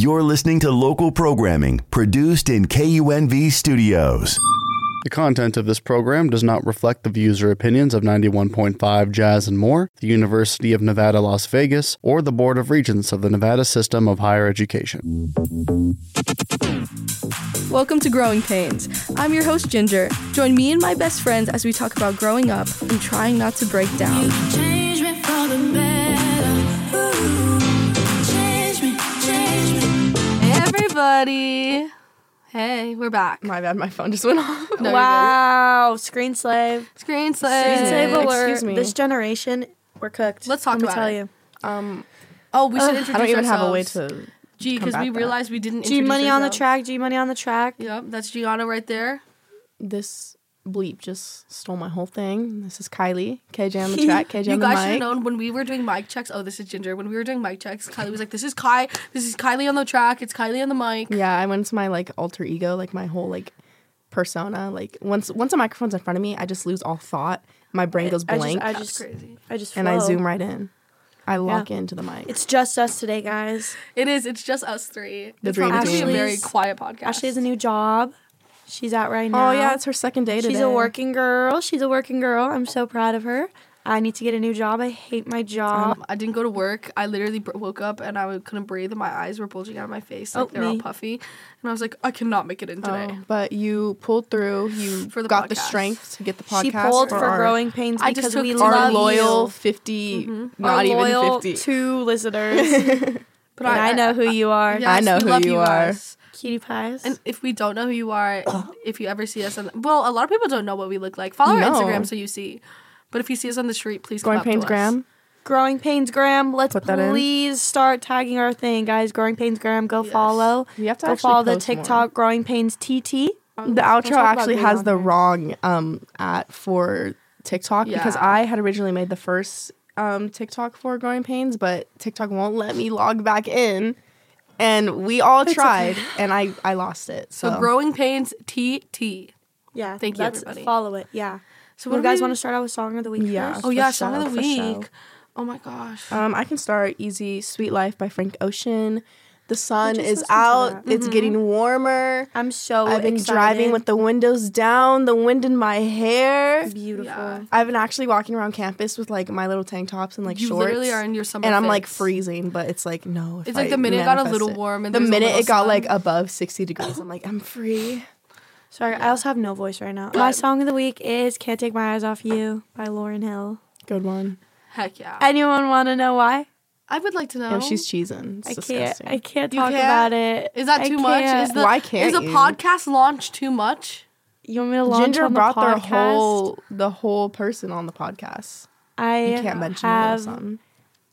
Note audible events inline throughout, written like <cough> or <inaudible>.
You're listening to local programming produced in KUNV studios. The content of this program does not reflect the views or opinions of 91.5 Jazz and More, the University of Nevada, Las Vegas, or the Board of Regents of the Nevada System of Higher Education. Welcome to Growing Pains. I'm your host, Ginger. Join me and my best friends as we talk about growing up and trying not to break down. Hey everybody! Hey, we're back. My bad, my phone just went off. No, wow, screen slave. Screen Screen slave. slave alert. Excuse me. This generation, we're cooked. Let's talk Let me about tell it. you. Um, Oh, we should ugh, introduce I don't even have a way to. G because we back that. realized we didn't. G introduce money on the track. G money on the track. Yep, that's Gianna right there. This bleep just stole my whole thing. This is Kylie. KJ on the <laughs> track. KJ You on the guys should have known when we were doing mic checks. Oh, this is Ginger. When we were doing mic checks, Kylie was like, "This is Kai. This is Kylie on the track. It's Kylie on the mic." Yeah, I went to my like alter ego, like my whole like persona. Like once once a microphone's in front of me, I just lose all thought. My brain goes I just, blank, I just, crazy. I just, and I zoom right in. I lock into the mic. It's just us today, guys. It is. It's just us three. The it's dream probably team. a very quiet podcast. Ashley has a new job. She's out right now. oh yeah, it's her second day today. She's a working girl. She's a working girl. I'm so proud of her. I need to get a new job. I hate my job. Um, I didn't go to work. I literally br- woke up and I couldn't breathe, and my eyes were bulging out of my face, like Oh, they're all me. puffy. And I was like, I cannot make it in today. Oh, but you pulled through. You <sighs> For the got the strength to get the podcast. she pulled for, our, growing pains I just because took we our love loyal you. 50 Our not even loyal 50 two listeners. <laughs> But and I, know who you are. yes, I know who you are. guys. Cutie pies. And if we don't know who you are, <coughs> if you ever see us on, well, a lot of people don't know what we look like. Follow our No. Instagram so you see. But if you see us on the street, please come Growing up to Pains us. Graham. Growing Pains Graham. Let's Put that in. please start tagging our thing, guys. Growing Pains Graham. Go Yes. follow. You have to Go actually follow the post more. TikTok Growing Pains TT. The outro about actually being has on the there. wrong um at for TikTok because Yeah. I had originally made the first um TikTok for Growing Pains, but TikTok won't let me log back in. And we all tried and I I lost it. So, So growing pains TT. Yeah. Thank you, let's everybody. follow it. Yeah. So Well, what you guys we- want to start out with song of the week Yeah. first? Oh yeah, for song of the for show. week. Oh my gosh. um I can start easy Sweet Life by Frank Ocean. The sun is listened to out. that. It's mm-hmm. getting warmer. I'm so I've been excited. driving with the windows down, the wind in my hair. beautiful. Yeah. I've been actually walking around campus with like my little tank tops and like shorts. you shorts. literally are in your summer. and I'm like freezing, but it's like no. if It's like the minute it got a little warm and the minute it got sun. like above 60 degrees, I'm like I'm free. Sorry, I also have no voice right now. My song of the week is "Can't Take My Eyes Off You" by Lauryn Hill. Good one. Heck yeah. Anyone want to know why? I would like to know. And she's cheesing. It's I disgusting. can't. I can't You talk can't? about it. Is that I too much? can't. Is the, Why can't is a you? podcast launch too much? you want me to launch Ginger on the brought their podcast? whole the whole person on the podcast. I You can't mention her or have something.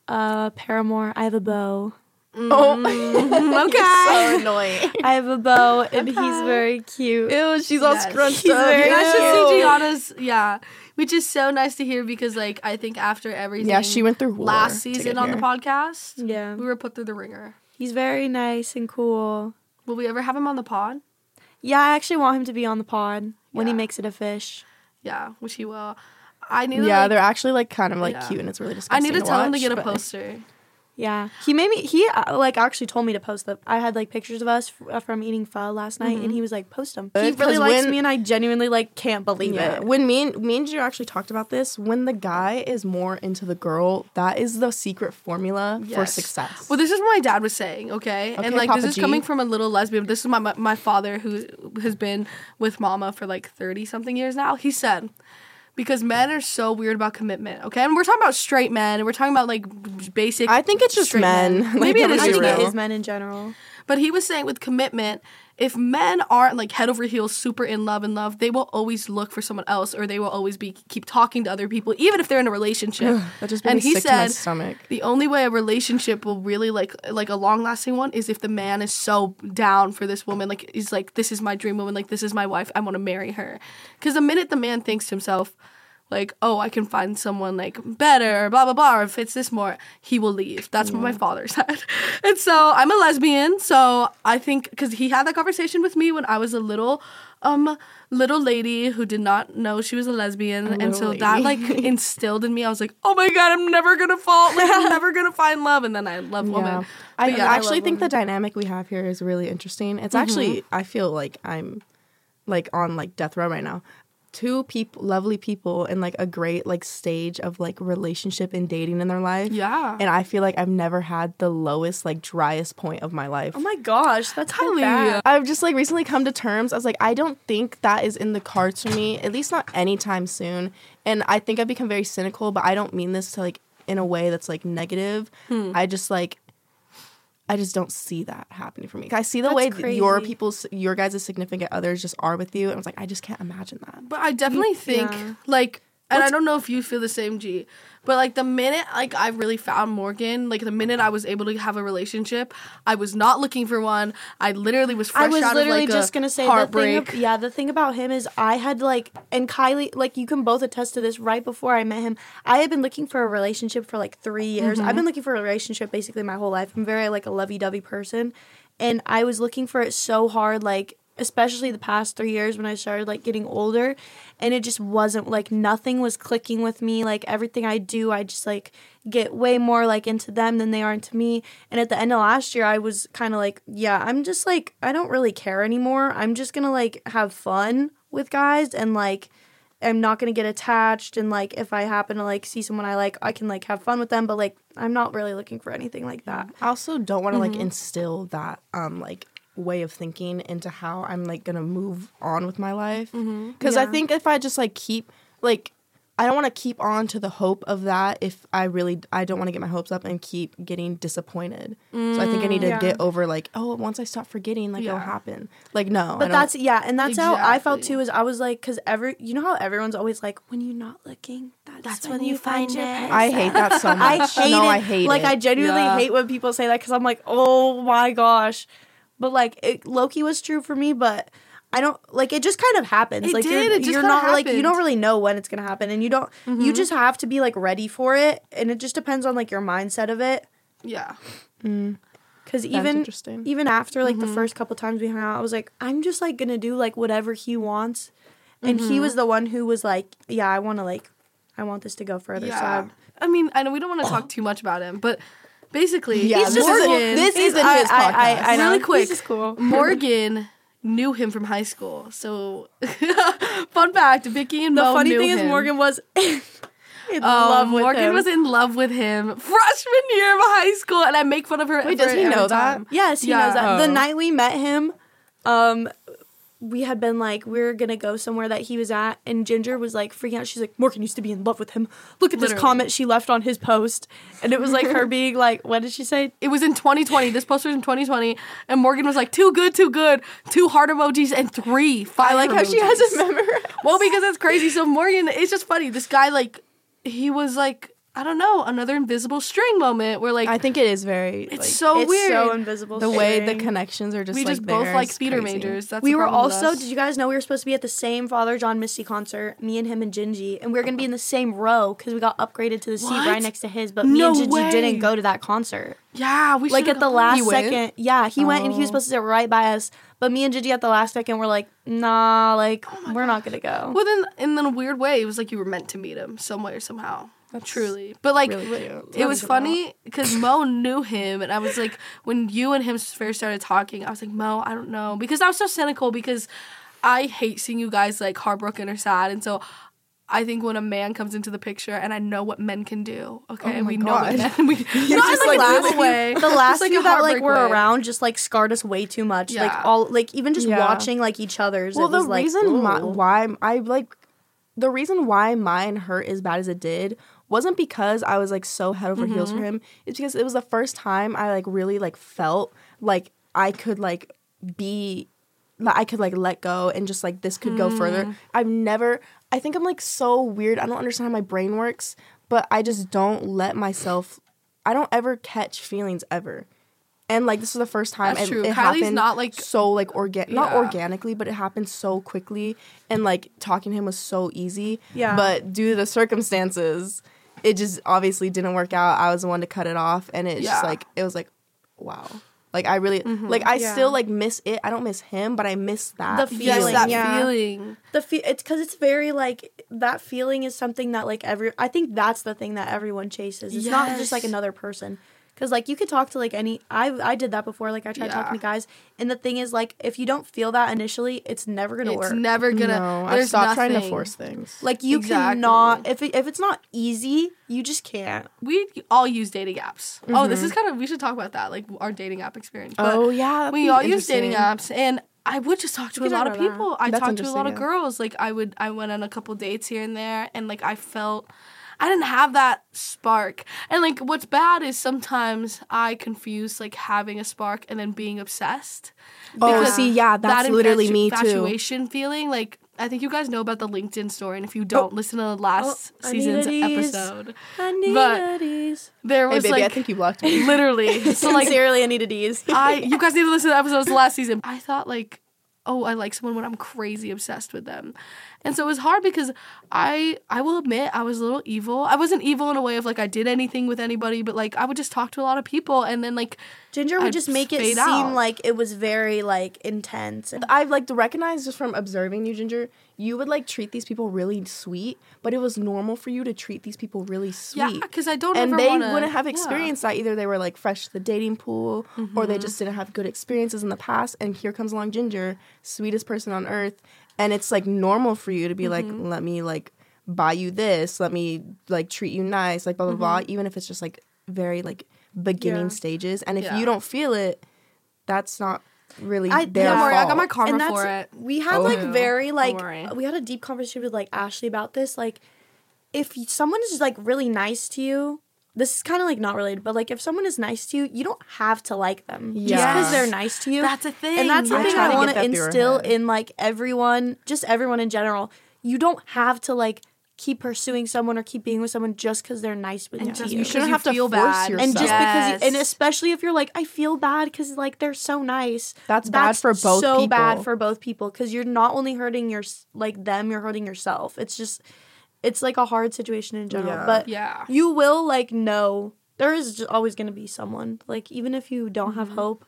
uh Paramore. I have a beau. Oh, <laughs> Okay. so <laughs> annoying. I have a beau, and he's very cute. Ew, she's all Yes. scrunched He's up. very You guys should see Gianna's, yeah, which is so nice to hear because, like, I think after everything, Yeah, she went through last season get on the podcast. Yeah, We were put through the ringer. he's very nice and cool. Will we ever have him on the pod? Yeah, I actually want him to be on the pod when he makes it a fish. Yeah, which he will. I need. To, Yeah, like, they're actually like kind of like Yeah. cute and it's really disgusting. I need to tell him to get a but- poster. Yeah, he made me. He uh, like actually told me to post them. I had like pictures of us f- uh, from eating pho last night, and he was like, "Post them." He really likes when- me, and I genuinely like can't believe Yeah, it. when me and me and Ginger actually talked about this, when the guy is more into the girl, that is the secret formula for success. Well, this is what my dad was saying, okay? and like Papa this is G. coming from a little lesbian. This is my my, my father who has been with Mama for like thirty something years now. He said. Because men are so weird about commitment, okay? And we're talking about straight men, and we're talking about like basic. I think it's just straight men. <laughs> Like, Maybe it I'm I just think men. real. is men in general. But he was saying with commitment, if men aren't like head over heels super in love and love, they will always look for someone else or they will always be keep talking to other people, even if they're in a relationship. That just and he sick to my said stomach. the only way a relationship will really like like a long lasting one is if the man is so down for this woman, like he's like, This is my dream woman, like this is my wife, I want to marry her. Because the minute the man thinks to himself, like, oh, I can find someone like better, blah blah blah, or fits this more, he will leave. That's what my father <laughs> said. And so I'm a lesbian, so I think because he had that conversation with me when I was a little um little lady who did not know she was a lesbian and so little that like <laughs> instilled in me i was like oh my god i'm never gonna fall like i'm never gonna find love and then i love women I, yeah, I actually love think the dynamic we have here is really interesting. It's actually I feel like I'm like on like death row right now. Two people, lovely people, in like a great like stage of like relationship and dating in their life. Yeah. and I feel like I've never had the lowest like driest point of my life. Oh my gosh, that's Kylie. bad. I've just like recently come to terms. I was like, I don't think that is in the cards for me, at least not anytime soon. And I think I've become very cynical, but I don't mean this to like in a way that's like negative. Hmm. I just like, I just don't see that happening for me. I see the That's way that your crazy. people's, your guys' significant others just are with you. And I was like, I just can't imagine that. But I definitely mm, think yeah. like and I don't know if you feel the same, G. But like the minute like I really found Morgan, like the minute I was able to have a relationship, I was not looking for one. I literally was fresh I was out literally of like just a gonna say heartbreak. The thing, yeah, the thing about him is I had like, and Kylie, like you can both attest to this. Right before I met him, I had been looking for a relationship for like three years. Mm-hmm. I've been looking for a relationship basically my whole life. I'm very like a lovey-dovey person, and I was looking for it so hard, like especially the past three years when I started like getting older, and it just wasn't like nothing was clicking with me. Like everything I do, I just like get way more like into them than they are into me. And at the end of last year, I was kind of like, yeah, I'm just like, I don't really care anymore. I'm just gonna like have fun with guys and like. I'm not gonna get attached and like if I happen to like see someone I like, I can like have fun with them, but like I'm not really looking for anything like that. I also don't want to Mm-hmm. like instill that um like way of thinking into how I'm like gonna move on with my life. Because I Mm-hmm. Yeah. think if I just like keep like I don't want to keep on to the hope of that if I really I don't want to get my hopes up and keep getting disappointed. so I think I need to yeah. get over like oh once I stop forgetting like it'll happen. Like no, But that's yeah, and that's how I felt too. Is I was like, because every you know how everyone's always like, when you're not looking, that's, when, you find your person. I hate that so <laughs> much. I hate no, it. I hate like it. I genuinely Yeah. hate when people say that because I'm like, oh my gosh. But like it, Loki was true for me, but I don't like it. Just kind of happens. It like did, you're, it just you're not like you don't really know when it's gonna happen, and you don't. You mm-hmm. just have to be like ready for it, and it just depends on like your mindset of it. yeah. Mm. Because even interesting. even after like the mm-hmm. first couple times we hung out, I was like, I'm just like gonna do like whatever he wants, and he was mm-hmm. the one who was like, yeah, I want to like, I want this to go further. So Yeah. I, I mean, I know we don't want to talk too much about him, but basically, Yeah, he's just isn't- Morgan. this He's- isn't I- his podcast. I- I know. really quick. This is cool. <laughs> Morgan knew him from high school. So, <laughs> fun fact: Vicky and the Mo funny knew thing is. Morgan was <laughs> in Oh, love with Morgan him. was in love with him freshman year of high school, and I make fun of her. Every time. Wait, for does he every know that? time. Yes, he Yeah. knows that. The Oh. night we met him, um, we had been like, we are gonna go somewhere that he was at, and Ginger was like freaking out. She's like, Morgan used to be in love with him. Look at this comment she left on his post, and it was like her <laughs> being like, what did she say? It was in 2020. This poster was in 2020, and Morgan was like, "Too good, too good." Two heart emojis and three fire I like how she has emojis. a memory. Well, because it's crazy. So Morgan, it's just funny. This guy, like, he was like, I don't know, another invisible string moment where like I think it is very. it's like, so it's weird. so invisible. the way the connections are just we like just both like is theater crazy. majors. That's what we the were problem with also. us. Did you guys know we were supposed to be at the same Father John Misty concert? Me and him and Gingy, and we were gonna be in the same row because we got upgraded to the seat right next to his. But me and Gingy way. didn't go to that concert. Yeah, we like at the last He went? second. Yeah, he went and he was Oh. supposed to sit right by us. But me and Gigi at the last second were like, nah, like oh we're not gonna go. Well, then, and in a weird way, it was like you were meant to meet him some way or somehow. Truly, but like really cute. Uh, it was funny because Mo knew him, and I was like, when you and him first started talking, I was like, Mo, I don't know, because I was so cynical because I hate seeing you guys like heartbroken or sad, and so. I think when a man comes into the picture, and I know what men can do. Okay, Oh my we know what God. men. We, <laughs> not in just, like, like, a the way. the last Just, like, few that like were way. around just like scarred us way too much. Like all like even just Yeah. watching like each other's. Well, it the was, like, reason my, why I like the reason why mine hurt as bad as it did wasn't because I was like so head over heels Mm-hmm. for him. It's because it was the first time I like really like felt like I could like be like I could like let go and just like this could go Mm. further. I've never I think I'm like so weird. I don't understand how my brain works, but I just don't let myself I don't ever catch feelings ever. And like this was the first time That's it, true. it Kylie's happened not, like- so like organ not organically, but it happened so quickly and like talking to him was so easy. Yeah. But due to the circumstances, it just obviously didn't work out. I was the one to cut it off and it's just like it was like wow. Like I really Mm-hmm. like I Yeah. still like miss it. I don't miss him, but I miss that. The Yes, feeling, that yeah. feeling. the fe- it's because it's very like that feeling is something that like every I think that's the thing that everyone chases. It's not just like another person. Cause like you could talk to like any I I did that before. Like I tried Yeah. talking to guys, and the thing is like if you don't feel that initially, it's never gonna It's work. It's never gonna. no, I've there's stopped trying to force things. like you Exactly. cannot if it, if it's not easy, you just can't. We all use dating apps. Oh, this is mm-hmm. kind of. We should talk about that, like our dating app experience. But oh yeah. we all use dating apps and i would just talk to a lot of about that. people i That's talked to a lot of yeah. girls like i would i went on a couple dates here and there and like i felt i didn't have that spark and like what's bad is sometimes i confuse like having a spark and then being obsessed Oh, Because see, yeah, that's literally infatu- me too. infatuation feeling like I think you guys know about the LinkedIn story, and if you don't, oh. listen to the last Oh, season's episode. I need But-. There Hey was baby, like I think you blocked me. literally. <laughs> So like Sincerely, I D's. <laughs> I you guys need to listen to the episodes of last season. <laughs> I thought like, oh, I like someone when I'm crazy obsessed with them. And so it was hard because I I will admit I was a little evil. I wasn't evil in a way of like I did anything with anybody, but like I would just talk to a lot of people and then like Ginger would I'd just make it seem out. like it was very like intense. And I've like recognized just from observing you, Ginger, you would like treat these people really sweet, but it was normal for you to treat these people really sweet. yeah, because I don't and ever they wanna, wouldn't have yeah. experienced that either. They were like fresh to the dating pool, or they mm-hmm. just didn't have good experiences in the past. And here comes along Ginger, sweetest person on earth, and it's like normal for you to be like, mm-hmm. let me like buy you this, let me like treat you nice, like blah blah blah. Mm-hmm. Even if it's just like very like beginning Yeah. stages, and if Yeah. you don't feel it, that's not really I- their Don't worry, I got my karma and that's for it. we had Oh. like Don't very like we had a deep conversation with like Ashley about this. Like, if someone is like really nice to you, this is kind of like not related, but like if someone is nice to you, you don't have to like them just because they're nice to you. That's a thing. and that's yeah. something try I want to that through her instill in like everyone, just everyone in general. You don't have to like keep pursuing someone or keep being with someone just because they're nice with And you. You shouldn't you have to feel bad. yourself. and just because, you, and especially if you're like, I feel bad because like they're so nice. That's bad for both So bad for both people because you're not only hurting your like them, you're hurting yourself. It's just, it's like a hard situation in general. Yeah. But Yeah. you will like know there is just always gonna be someone. Like even if you don't have Mm-hmm. hope,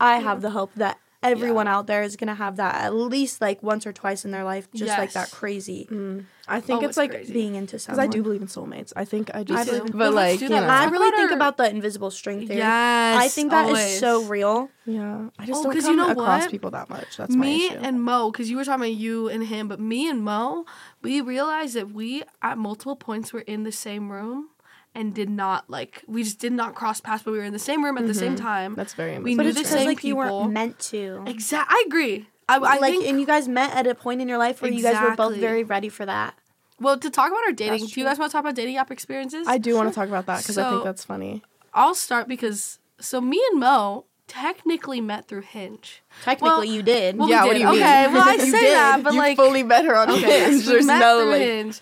I have the hope that everyone out there is gonna have that at least like once or twice in their life, just like that Yes. crazy mm. I think Oh, it's it's like crazy. being into because someone. I do believe in soulmates. I think I do. I too. do. But Well, like you know, I really think our- about the invisible string theory. Yes, I think that is so real. yeah, I just Oh, don't 'cause come you know across what? people that much. That's my me issue. and Mo, because you were talking about you and him, but me and Mo, we realized that we at multiple points were in the same room and did not like we just did not cross paths, but we were in the same room at the same time. Mm-hmm. That's very we But knew it's the same like you people. weren't meant to. Exactly, I agree. I, I like think. and you guys met at a point in your life where you guys were both very ready for that. well, to talk about our dating, do you guys want to talk about dating app experiences? I do want to talk about that because I think that's funny. I'll start because so me and Mo technically met through Hinge. Technically, Well- you did. Well, yeah, we what do you mean? Okay, well, I <laughs> say did. that, but you like fully met her on Okay, Hinge. so There's met no through like. Hinge.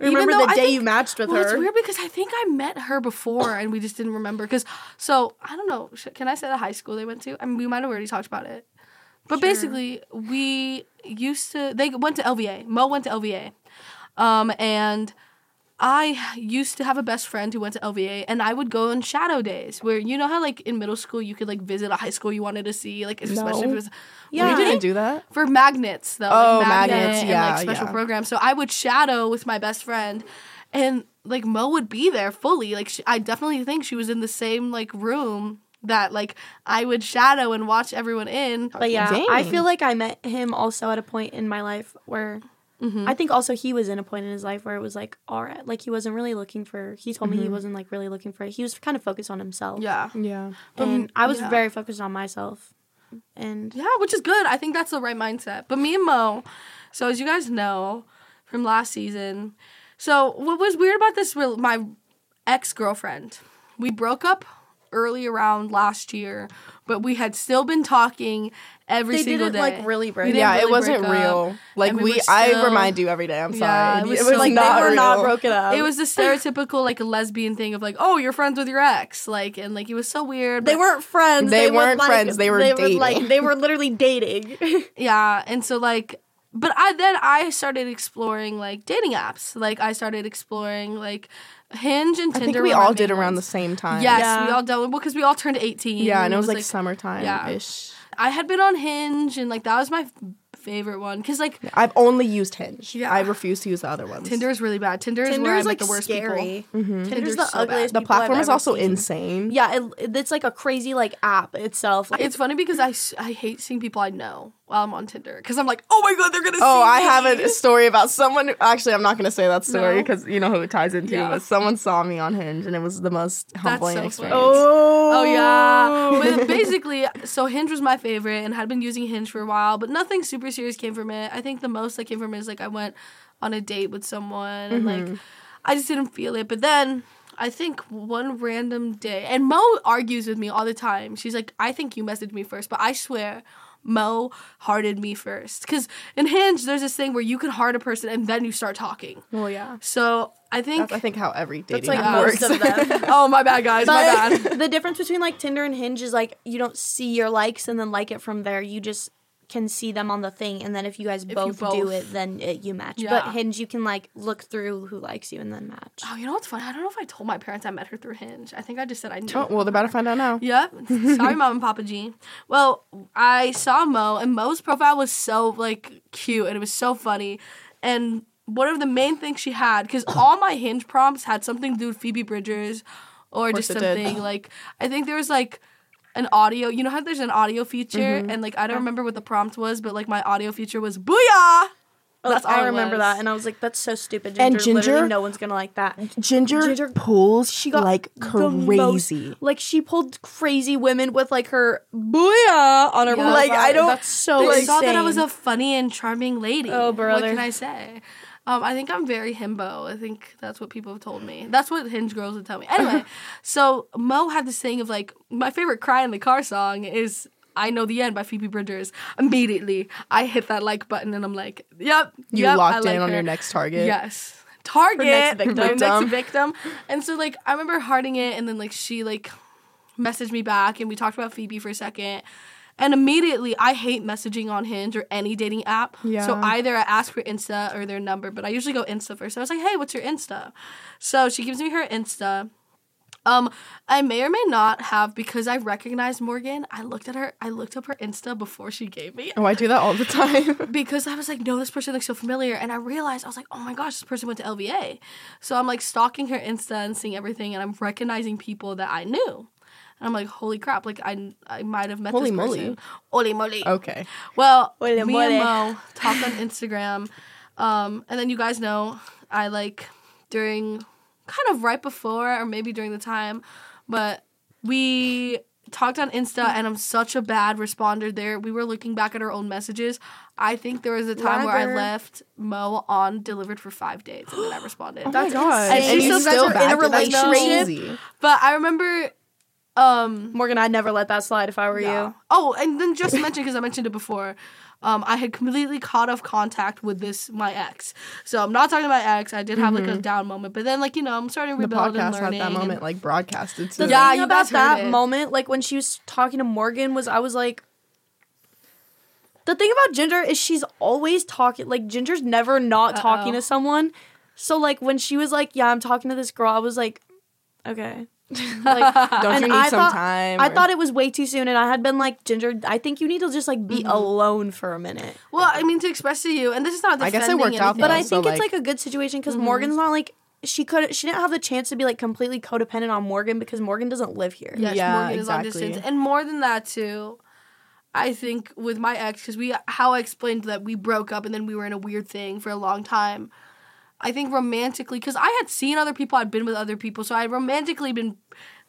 Remember the day think- you matched with well, her? It's weird because I think I met her before and we just didn't remember. Because so I don't know. sh- Can I say the high school they went to? I mean, we might have already talked about it. But basically, we used to. They went to LVA. Mo went to LVA, um, and I used to have a best friend who went to LVA, and I would go on shadow days where you know how like in middle school you could like visit a high school you wanted to see, like especially if it was. Oh, yeah. You We didn't do that. for magnets though. Oh, like magnet magnets, and, yeah, like special yeah. programs. So I would shadow with my best friend, and like Mo would be there fully. Like she, I definitely think she was in the same like room that like I would shadow and watch everyone in. But yeah, I feel like I met him also at a point in my life where Mm-hmm. I think also he was in a point in his life where it was like, all right, like he wasn't really looking for. He told me he wasn't like really looking for. It. He was kind of focused on himself. Yeah, Yeah. and I was yeah. very focused on myself. And yeah, which is good. I think that's the right mindset. But me and Mo, so as you guys know from last season, so what was weird about this? rel- My ex girlfriend, we broke up early around last year, but we had still been talking every They single didn't, day. like, really break We didn't yeah, it wasn't break up. real. Like we we, were I remind you every day. I'm sorry. Yeah, it was <laughs> it was like, not they were real. not broken up. It was the stereotypical like lesbian thing of like, oh, you're friends with your ex, like, and like it was so weird. They weren't friends. They would, weren't like- friends, they were Would, dating. like they were literally dating. <laughs> <laughs> yeah, and so like, but I then I started exploring like dating apps. Like I started exploring like Hinge and Tinder. I Tinder. think we my all main did around the same time. Yes, Yeah. we all done well because we all turned eighteen. Yeah, and it was like, summertime yeah. ish. I had been on Hinge and like that was my favorite one because like I've only used Hinge. Yeah. I refuse to use the other ones. Tinder is really bad. Tinder is Tinder where I like the worst scary. people. Tinder's Tinder's the so ugliest. The people I've platform is also seen. insane. Yeah, it, it's like a crazy like app itself. Like, It's funny because I I hate seeing people I know while I'm on Tinder because I'm like, oh my god, they're gonna oh, see Oh, I me. have a story about someone. Who, actually, I'm not to say that story No? because you know who it ties into. Yeah. But someone saw me on Hinge, and it was the most humbling so experience. funny. oh, Oh yeah. <laughs> But basically, so Hinge was my favorite and had been using Hinge for a while, but nothing super serious came from it. I think the most that came from it is like I went on a date with someone and like mm-hmm. I just didn't feel it. But then I think one random day, and Mo argues with me all the time. She's like, I think you messaged me first, but I swear. Mo hearted me first. Because in Hinge, there's this thing where you can heart a person and then you start talking. Well, yeah. So I think. That's, I think how every dating like app most works. of them. <laughs> oh, my bad, guys. My bad. The difference between like Tinder and Hinge is like you don't see your likes and then like it from there. You just can see them on the thing, and then if you guys you both, do it, then it, you match. Yeah. But Hinge, you can like look through who likes you and then match. Oh, you know what's funny? I don't know if I told my parents I met her through Hinge. I think I just said I knew. oh, well, they're about to find out now. <laughs> Yep. Sorry, Mom and Papa G. Well, I saw Mo, and Mo's profile was so like cute, and it was so funny. And one of the main things she had, because all my Hinge prompts had something to do with Phoebe Bridgers, or just something like I think there was like an audio. You know how there's an audio feature, mm-hmm. and like I don't remember what the prompt was, but like my audio feature was "Booyah." Oh, that's I remember was. that, and I was like, "That's so stupid." And Ginger, literally Ginger- no one's gonna like that. Ginger, Ginger- pulls She got like the most- crazy. like she pulled crazy women with like her booyah on her. Yeah. Like, I don't- That's so. I saw that I was a funny and charming lady. Oh, brother, What can I say? Um, I think I'm very himbo. I think that's what people have told me. That's what Hinge girls would tell me. Anyway, <laughs> so Mo had this thing of like my favorite "Cry in the Car" song is "I Know the End" by Phoebe Bridgers. Immediately, I hit that like button and I'm like, "Yep, You yep, locked like in on your next target. Yes. Target. next victim. next Victim. victim. And so like I remember hearting it and then like she like messaged me back and we talked about Phoebe for a second. And immediately I hate messaging on Hinge or any dating app. Yeah. So either I ask for Insta or their number, but I usually go Insta first. So I was like, hey, what's your Insta? So she gives me her Insta. Um, I may or may not have because I recognized Morgan. I looked at her. I looked up her Insta before she gave me Oh, I do that all the time. <laughs> because I was like, no, this person looks so familiar. And I realized, I was like, oh my gosh, this person went to LVA. So I'm like stalking her Insta and seeing everything, and I'm recognizing people that I knew. And I'm like, holy crap, like I, I might have met Holy this moly. person. Holy moly. okay. Well, Holy me moly. and Mo talked on Instagram. Um, and then you guys know I like during kind of right before or maybe during the time, but we talked on Insta and I'm such a bad responder there. We were looking back at our own messages. I think there was a time where I left Mo on delivered for five days and then I responded. <gasps> Oh my god. insane. And So you you guys still are in a relationship? crazy. But I remember um Morgan, I'd never let that slide if I were Yeah. you. Oh, and then just to mention because I mentioned it before, um, I had completely cut off contact with this my ex. So I'm not talking about my ex. I did have like a down moment, but then like you know I'm starting to The rebuild and podcast had that moment like broadcasted to The. Yeah, you about that it. moment, like when she was talking to Morgan, was I was like, the thing about Ginger is she's always talking. Like Ginger's never not talking Uh-oh. to someone. So like when she was like, "Yeah, I'm talking to this girl," I was like, "Okay." <laughs> Like, <laughs> Don't and you need I some thought, time? I or- thought it was way too soon, and I had been like, "Ginger, I think you need to just like be Mm-hmm. alone for a minute." well, I mean to express to you, and this is not. I guess it defending worked out, anything. But I so, think it's like- like a good situation because Mm-hmm. Morgan's not like she could. She didn't have the chance to be like completely codependent on Morgan because Morgan doesn't live here. Yes, Yeah, Morgan is on exactly. distance, and more than that too. I think with my ex, because we how I explained that we broke up and then we were in a weird thing for a long time. I think romantically, because I had seen other people, I'd been with other people, so I had romantically been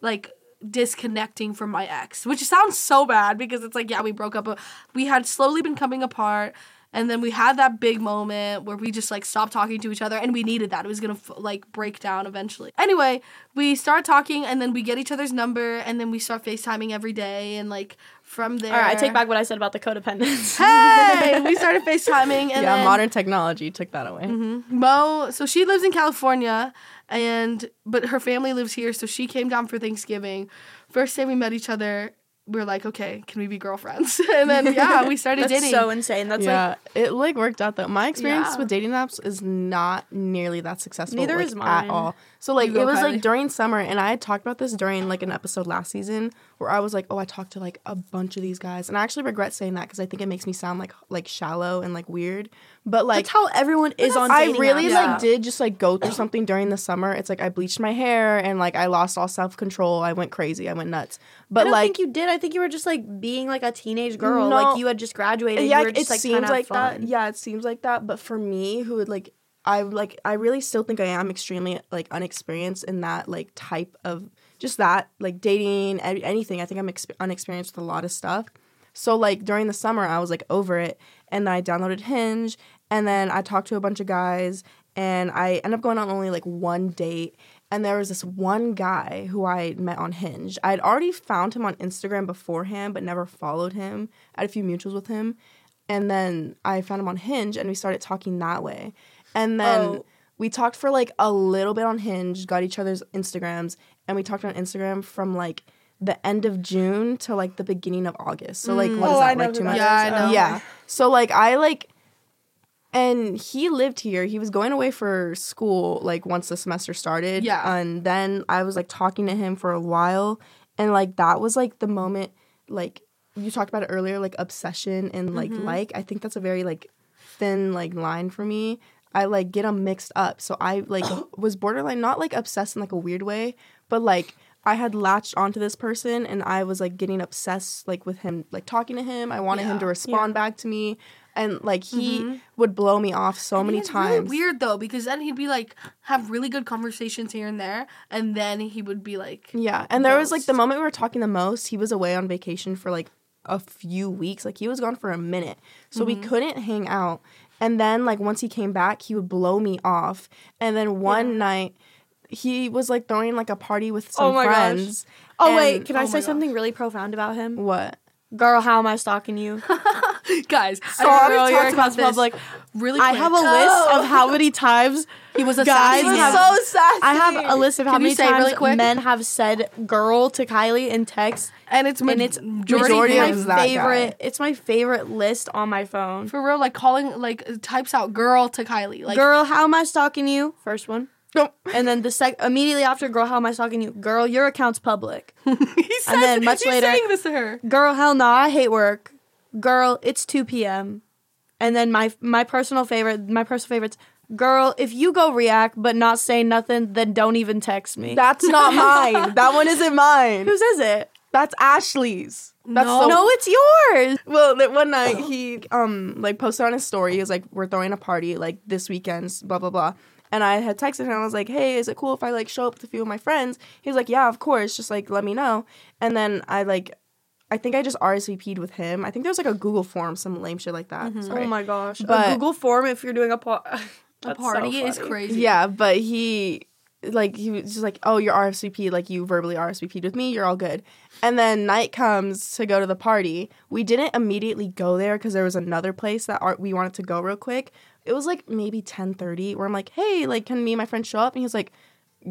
like disconnecting from my ex, which sounds so bad because it's like, yeah, we broke up. But we had slowly been coming apart. And then we had that big moment where we just like stopped talking to each other and we needed that. It was gonna f- like break down eventually. Anyway, we start talking and then we get each other's number and then we start FaceTiming every day and like from there. All right, I take back what I said about the codependence. Hey, <laughs> we started FaceTiming and <laughs> yeah, then Mm-hmm. modern technology took that away. Mo, so she lives in California, and but her family lives here, so she came down for Thanksgiving. First day we met each other, we were like, okay, can we be girlfriends? <laughs> and then yeah, we <laughs> started That's dating. so insane. That's yeah, like it like worked out though. My experience Yeah. with dating apps is not nearly that successful. Neither like, is mine. at all. So like You it was Kylie. like during summer, and I had talked about this during like an episode last season where I was like, oh, I talked to like a bunch of these guys, and I actually regret saying that because I think it makes me sound like like shallow and like weird. But like that's how everyone is on. I really apps. like did just like go through something during the summer. It's like I bleached my hair and like I lost all self control. I went crazy. I went nuts. But I don't like think you did. I think you were just like being like a teenage girl. No. like you had just graduated. yeah, you were it like, seems like that. Yeah, it seems like that. But for me, who would like, I like, I really still think I am extremely like unexperienced in that like type of just that like dating anything. I think I'm exp- unexperienced with a lot of stuff. So like during the summer, I was like over it, and then I downloaded Hinge, and then I talked to a bunch of guys, and I ended up going on only like one date. And there was this one guy who I met on Hinge. I had already found him on Instagram beforehand, but never followed him. I had a few mutuals with him. And then I found him on Hinge and we started talking that way. And then Oh. we talked for like a little bit on Hinge, got each other's Instagrams, and we talked on Instagram from like the end of June to like the beginning of August. So like what is Oh, that like two months? Yeah, I know. Yeah. So like I like and he lived here. He was going away for school like once the semester started. Yeah. And then I was like talking to him for a while and like that was like the moment like you talked about it earlier like obsession and like Mm-hmm. like I think that's a very like thin like line for me. I like get them mixed up. So I like <coughs> was borderline not like obsessed in like a weird way, but like I had latched onto this person and I was like getting obsessed like with him like talking to him. I wanted him to respond back to me and like he mm-hmm. would blow me off so many it's times. really weird though because then he'd be like have really good conversations here and there, and then he would be like, Yeah, and there was like the moment we were talking the most, he was away on vacation for like a few weeks. Like he was gone for a minute. So we mm-hmm. couldn't hang out. And then like once he came back, he would blow me off. And then one night he was like throwing like a party with oh some Oh my gosh. friends. Oh wait, can Oh I say gosh. something really profound about him? what? Girl, how am I stalking you? <laughs> guys, Sorry, I already your talked about this. public. Really, I have a list of how oh. many times <laughs> He was a guys sassy have- man. sassy. I have a list of how Can many times really quick? men have said "girl" to Kylie in text, and it's and it's majority, majority of my that guy. favorite. It's my favorite list on my phone. for real, like calling like types out girl to Kylie, like girl, how am I stalking you? First one. Nope. And then the sec immediately after, girl, how am I stalking you? Girl, your account's public. <laughs> he says, then much he's later- saying this to her. Girl, hell no, I hate work. Girl, it's 2 p.m. And then my my personal favorite, my personal favorites. Girl, if you go react but not say nothing, then don't even text me. That's not <laughs> mine. That one isn't mine. Whose is it? That's Ashley's. That's No. the No, it's yours. Well, that one night he um like posted on his story. He was like, "We're throwing a party like this weekend." Blah blah blah. And I had texted him. I was like, "Hey, is it cool if I like show up with a few of my friends?" He was like, "Yeah, of course. Just like let me know." And then I like, I think I just RSVP'd with him. I think there was like a Google form, some lame shit like that. Mm-hmm. Oh Sorry. Oh my gosh. But- a Google form if you're doing a par- <laughs> A party is crazy. Yeah, but he like he was just like, "Oh, you're RSVP. Like you verbally RSVP'd with me. You're all good." And then night comes to go to the party. We didn't immediately go there because there was another place that our, we wanted to go real quick. It was like maybe ten thirty. Where I'm like, "Hey, like, can me and my friend show up?" And he's like,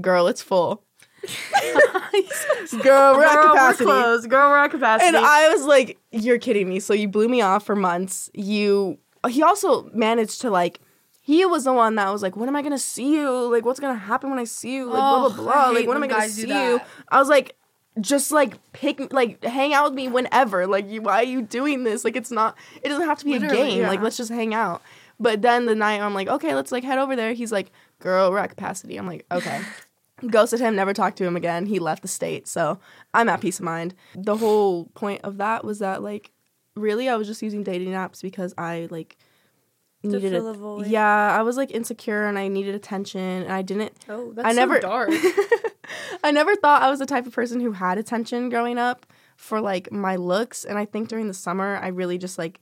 "Girl, it's full." <laughs> Girl, we're at capacity. we're closed. Girl, we're at capacity. And I was like, "You're kidding me!" So you blew me off for months. You. He also managed to like. He was the one that was like, "When am I gonna see you? Like, what's gonna happen when I see you? Like, blah Oh, blah blah. I Like, when am I gonna see you?" I was like, "Just like pick, like hang out with me whenever. Like, you, why are you doing this? Like, it's not. It doesn't have to be Literally, a game. Like, let's just hang out." But then the night I'm like, "Okay, let's like head over there." He's like, "Girl, we're at capacity." I'm like, "Okay." Ghosted him, never talked to him again. He left the state, so I'm at peace of mind. The whole point of that was that like really I was just using dating apps because I like needed it. a. Yeah, I was like insecure and I needed attention and I didn't oh, that's I so never- dark. <laughs> I never thought I was the type of person who had attention growing up for like my looks. And I think during the summer, I really just like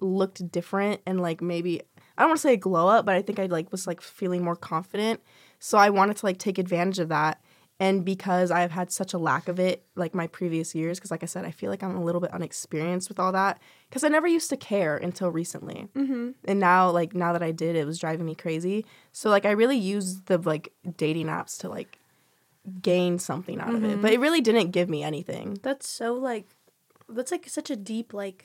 looked different and like maybe I don't want to say a glow up, but I think I like was like feeling more confident. So I wanted to like take advantage of that. And because I've had such a lack of it, like my previous years, because like I said, I feel like I'm a little bit unexperienced with all that, because I never used to care until recently. Mm-hmm. And now, like now that I did, it was driving me crazy. So like I really used the like dating apps to like gain something out of it, but it really didn't give me anything. That's so like that's like such a deep like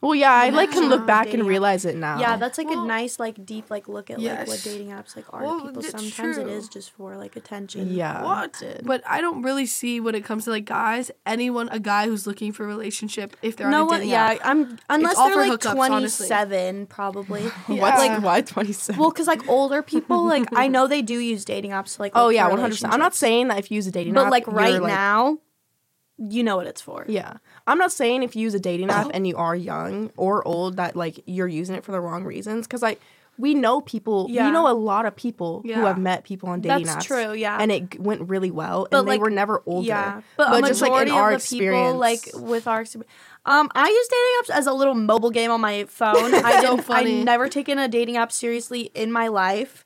Well, yeah, I like can look back and realize it now. yeah, that's like Well, a nice like deep like look at like what dating apps like are Well, to people. Sometimes it true. is just for like attention. yeah. What? But I don't really see when it comes to like guys, anyone, a guy who's looking for a relationship if they're No on a one, dating yeah, app. I'm unless all they're for like hookups, twenty honestly. seven, probably. <laughs> What's Yeah. like why twenty seven? Well, because like older people, like I know they do use dating apps to like. <laughs> oh yeah, for one hundred percent. I'm not saying that if you use a dating but app, like you're, right like- now, you know what it's for. Yeah. I'm not saying if you use a dating app <coughs> and you are young or old that like you're using it for the wrong reasons cuz like we know people Yeah. we know a lot of people who have met people on dating That's apps. true, yeah. And it went really well But, and they were never older. Yeah, but, a just like majority in our of the people, like with our, expe- um, I use dating apps as a little mobile game on my phone. <laughs> I So don't, funny. I never taken a dating app seriously in my life.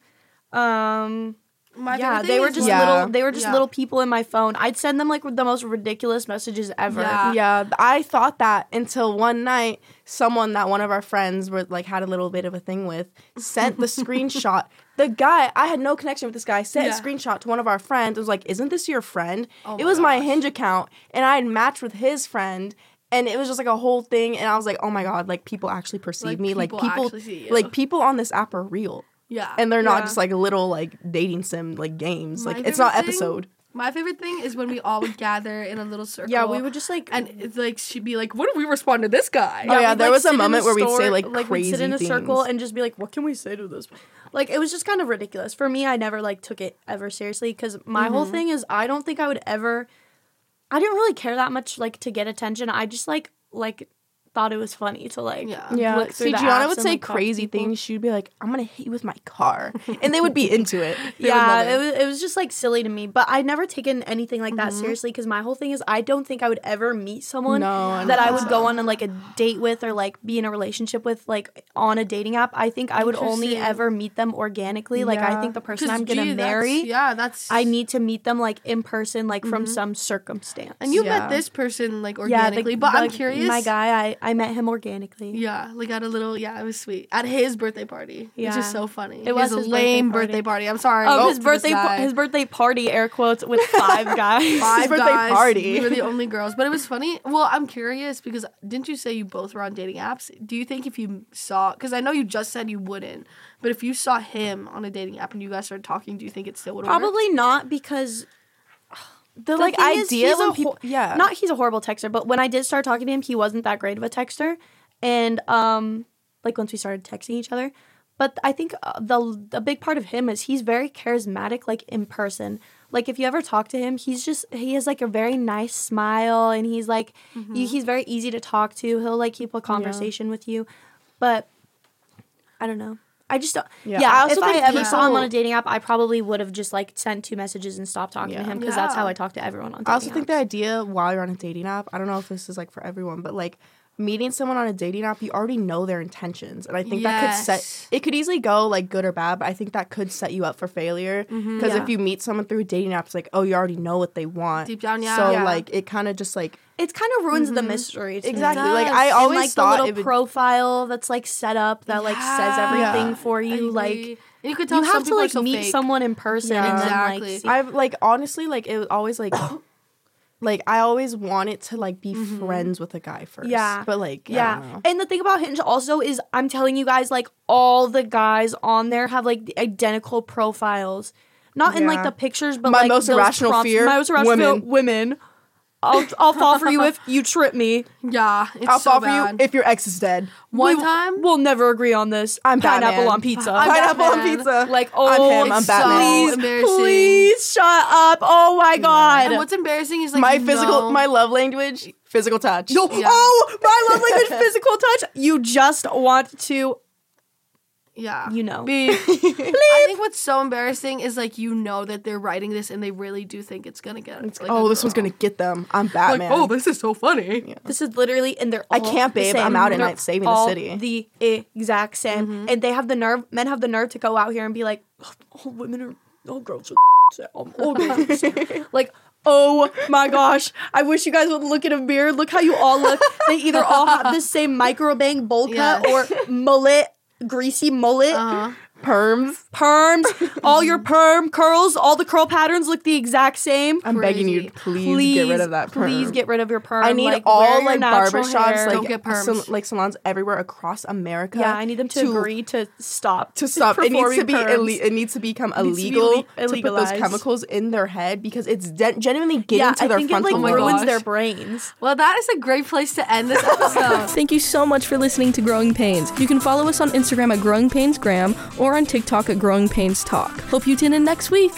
Um, My yeah, favorite they were just Yeah. little. They were just Yeah. little people in my phone. I'd send them like the most ridiculous messages ever. Yeah. yeah, I thought that until one night someone that one of our friends were like had a little bit of a thing with sent the <laughs> screenshot. The guy, I had no connection with this guy, sent Yeah. a screenshot to one of our friends. It was like, "Isn't this your friend?" Oh it my was my gosh. Hinge account, and I had matched with his friend. And it was just like a whole thing, and I was like, "Oh my god! Like people actually perceive Like, me. Like people people, actually see you. like people on this app are real, Yeah. and they're not Yeah. just like little like dating sim like games. My like it's not favorite thing- episode. My favorite thing is when we all would gather in a little circle. Yeah, we would just like And it's like she'd be like, "What if we respond to this guy?" Oh, yeah, we'd, there like, was a moment where we'd say, like, like, we'd sit in a circle and just be like, "What can we say to this?" Like it was just kind of ridiculous for me. I never like took it ever seriously because my whole Mm-hmm. thing is I don't think I would ever. I didn't really care that much like to get attention. I just like like thought it was funny to like Yeah. Yeah, look through see, the Gianna would and, say like, crazy things. She'd be like, "I'm gonna hit you with my car," <laughs> and they would be into it. <laughs> They yeah, love it was it was just like silly to me, but I never taken anything like that mm-hmm. seriously because my whole thing is I don't think I would ever meet someone No, I that I think would go so. on like a date with or like be in a relationship with like on a dating app. I think I would only ever meet them organically. Like I think the person I'm gonna gee, that's- marry, Yeah, that's. I need to meet them like in person, like from mm-hmm. some circumstance. And you Yeah. met this person like yeah, organically, the- but I'm curious. My guy, I I met him organically. Yeah, like at a little. Yeah, it was sweet at his birthday party. which Yeah. is so funny. It was His his birthday lame party. birthday party. I'm sorry. Oh, his birthday, pa- his birthday party, air quotes, with <laughs> five guys. Five birthday guys. party. We were the <laughs> only girls, but it was funny. Well, I'm curious because didn't you say you both were on dating apps? Do you think if you saw, because I know you just said you wouldn't, but if you saw him on a dating app and you guys started talking, do you think it still would have Probably not because The, the like idea when people, yeah, not he's a horrible texter, but when I did start talking to him, he wasn't that great of a texter, and um, like once we started texting each other, but I think the the big part of him is he's very charismatic, like in person. Like if you ever talk to him, he's just he has like a very nice smile, and he's like you, he's very easy to talk to. He'll like keep a conversation with you, but I don't know. I just don't. Yeah, Yeah, I also if I think ever saw him on a dating app, I probably would have just like sent two messages and stopped talking to him because that's how I talk to everyone on. Dating I also think the idea while you're on a dating app, I don't know if this is like for everyone, but like meeting someone on a dating app, you already know their intentions, and I think that could set. It could easily go like good or bad, but I think that could set you up for failure mm-hmm. because Yeah. if you meet someone through a dating app, it's like oh, you already know what they want Deep down, yeah. So Yeah. like it kind of just like it kind of ruins the mm-hmm. mystery. Exactly. Like. I always and like the thought little it would. profile that's like set up that like says everything Yeah. for you. Like you could tell you have to like so meet fake. someone in person Yeah. and then Exactly. like see- I've like honestly like it was always like. <coughs> Like I always wanted to like be mm-hmm. friends with a guy first. Yeah. But like I don't Yeah. know. And the thing about Hinge also is I'm telling you guys, like all the guys on there have like the identical profiles. Not in like the pictures, but My like most those irrational prompts. fear, My most irrational fear, women. I'll I'll fall for you if <laughs> you trip me. Yeah, it's I'll so fall for you if your ex is dead. One We- time, We'll never agree on this. I'm pineapple Batman. on pizza. I'm Pineapple on pizza. like oh, I'm him. I'm Batman. so please, please shut up. Oh my god. And what's embarrassing is like my physical, know- my love language, physical touch. No. Yeah. <gasps> Oh, my love language, physical touch. You just want to Yeah. You know. Beep. <laughs> I think what's so embarrassing is like you know that they're writing this and they really do think it's gonna get. like, oh, a this one's gonna get them. I'm Like, Batman. oh, this is so funny. This is literally, and they're I can't, babe. I'm out at They're night saving the city. The exact same, mm-hmm. and they have the nerve. Men have the nerve to go out here and be like, "All women are, all girls are, <laughs> all girls." <laughs> like, oh my gosh! I wish you guys would look in a mirror. Look how you all look. They either all have the same micro bang bowl cut Yes. or mullet, greasy mullet. Uh-huh. Perms. Perms, all your perm curls, all the curl patterns look the exact same. I'm begging you, Crazy. please, get rid of that perm. Please get rid of your perm. I need like, all like barbershops, like Don't get perms. sal- like salons everywhere across America. yeah, I need them to, agree to stop. to stop. It needs to be perms. it needs to become needs to be illegal to put those chemicals in their head because it's de- genuinely getting yeah, to I their think it frontal like oh my ruins gosh. their brains. Well, that is a great place to end this episode. <laughs> Thank you so much for listening to Growing Pains. You can follow us on Instagram at Growing Pains Graham on TikTok at Growing Pains Talk. Hope you tune in next week.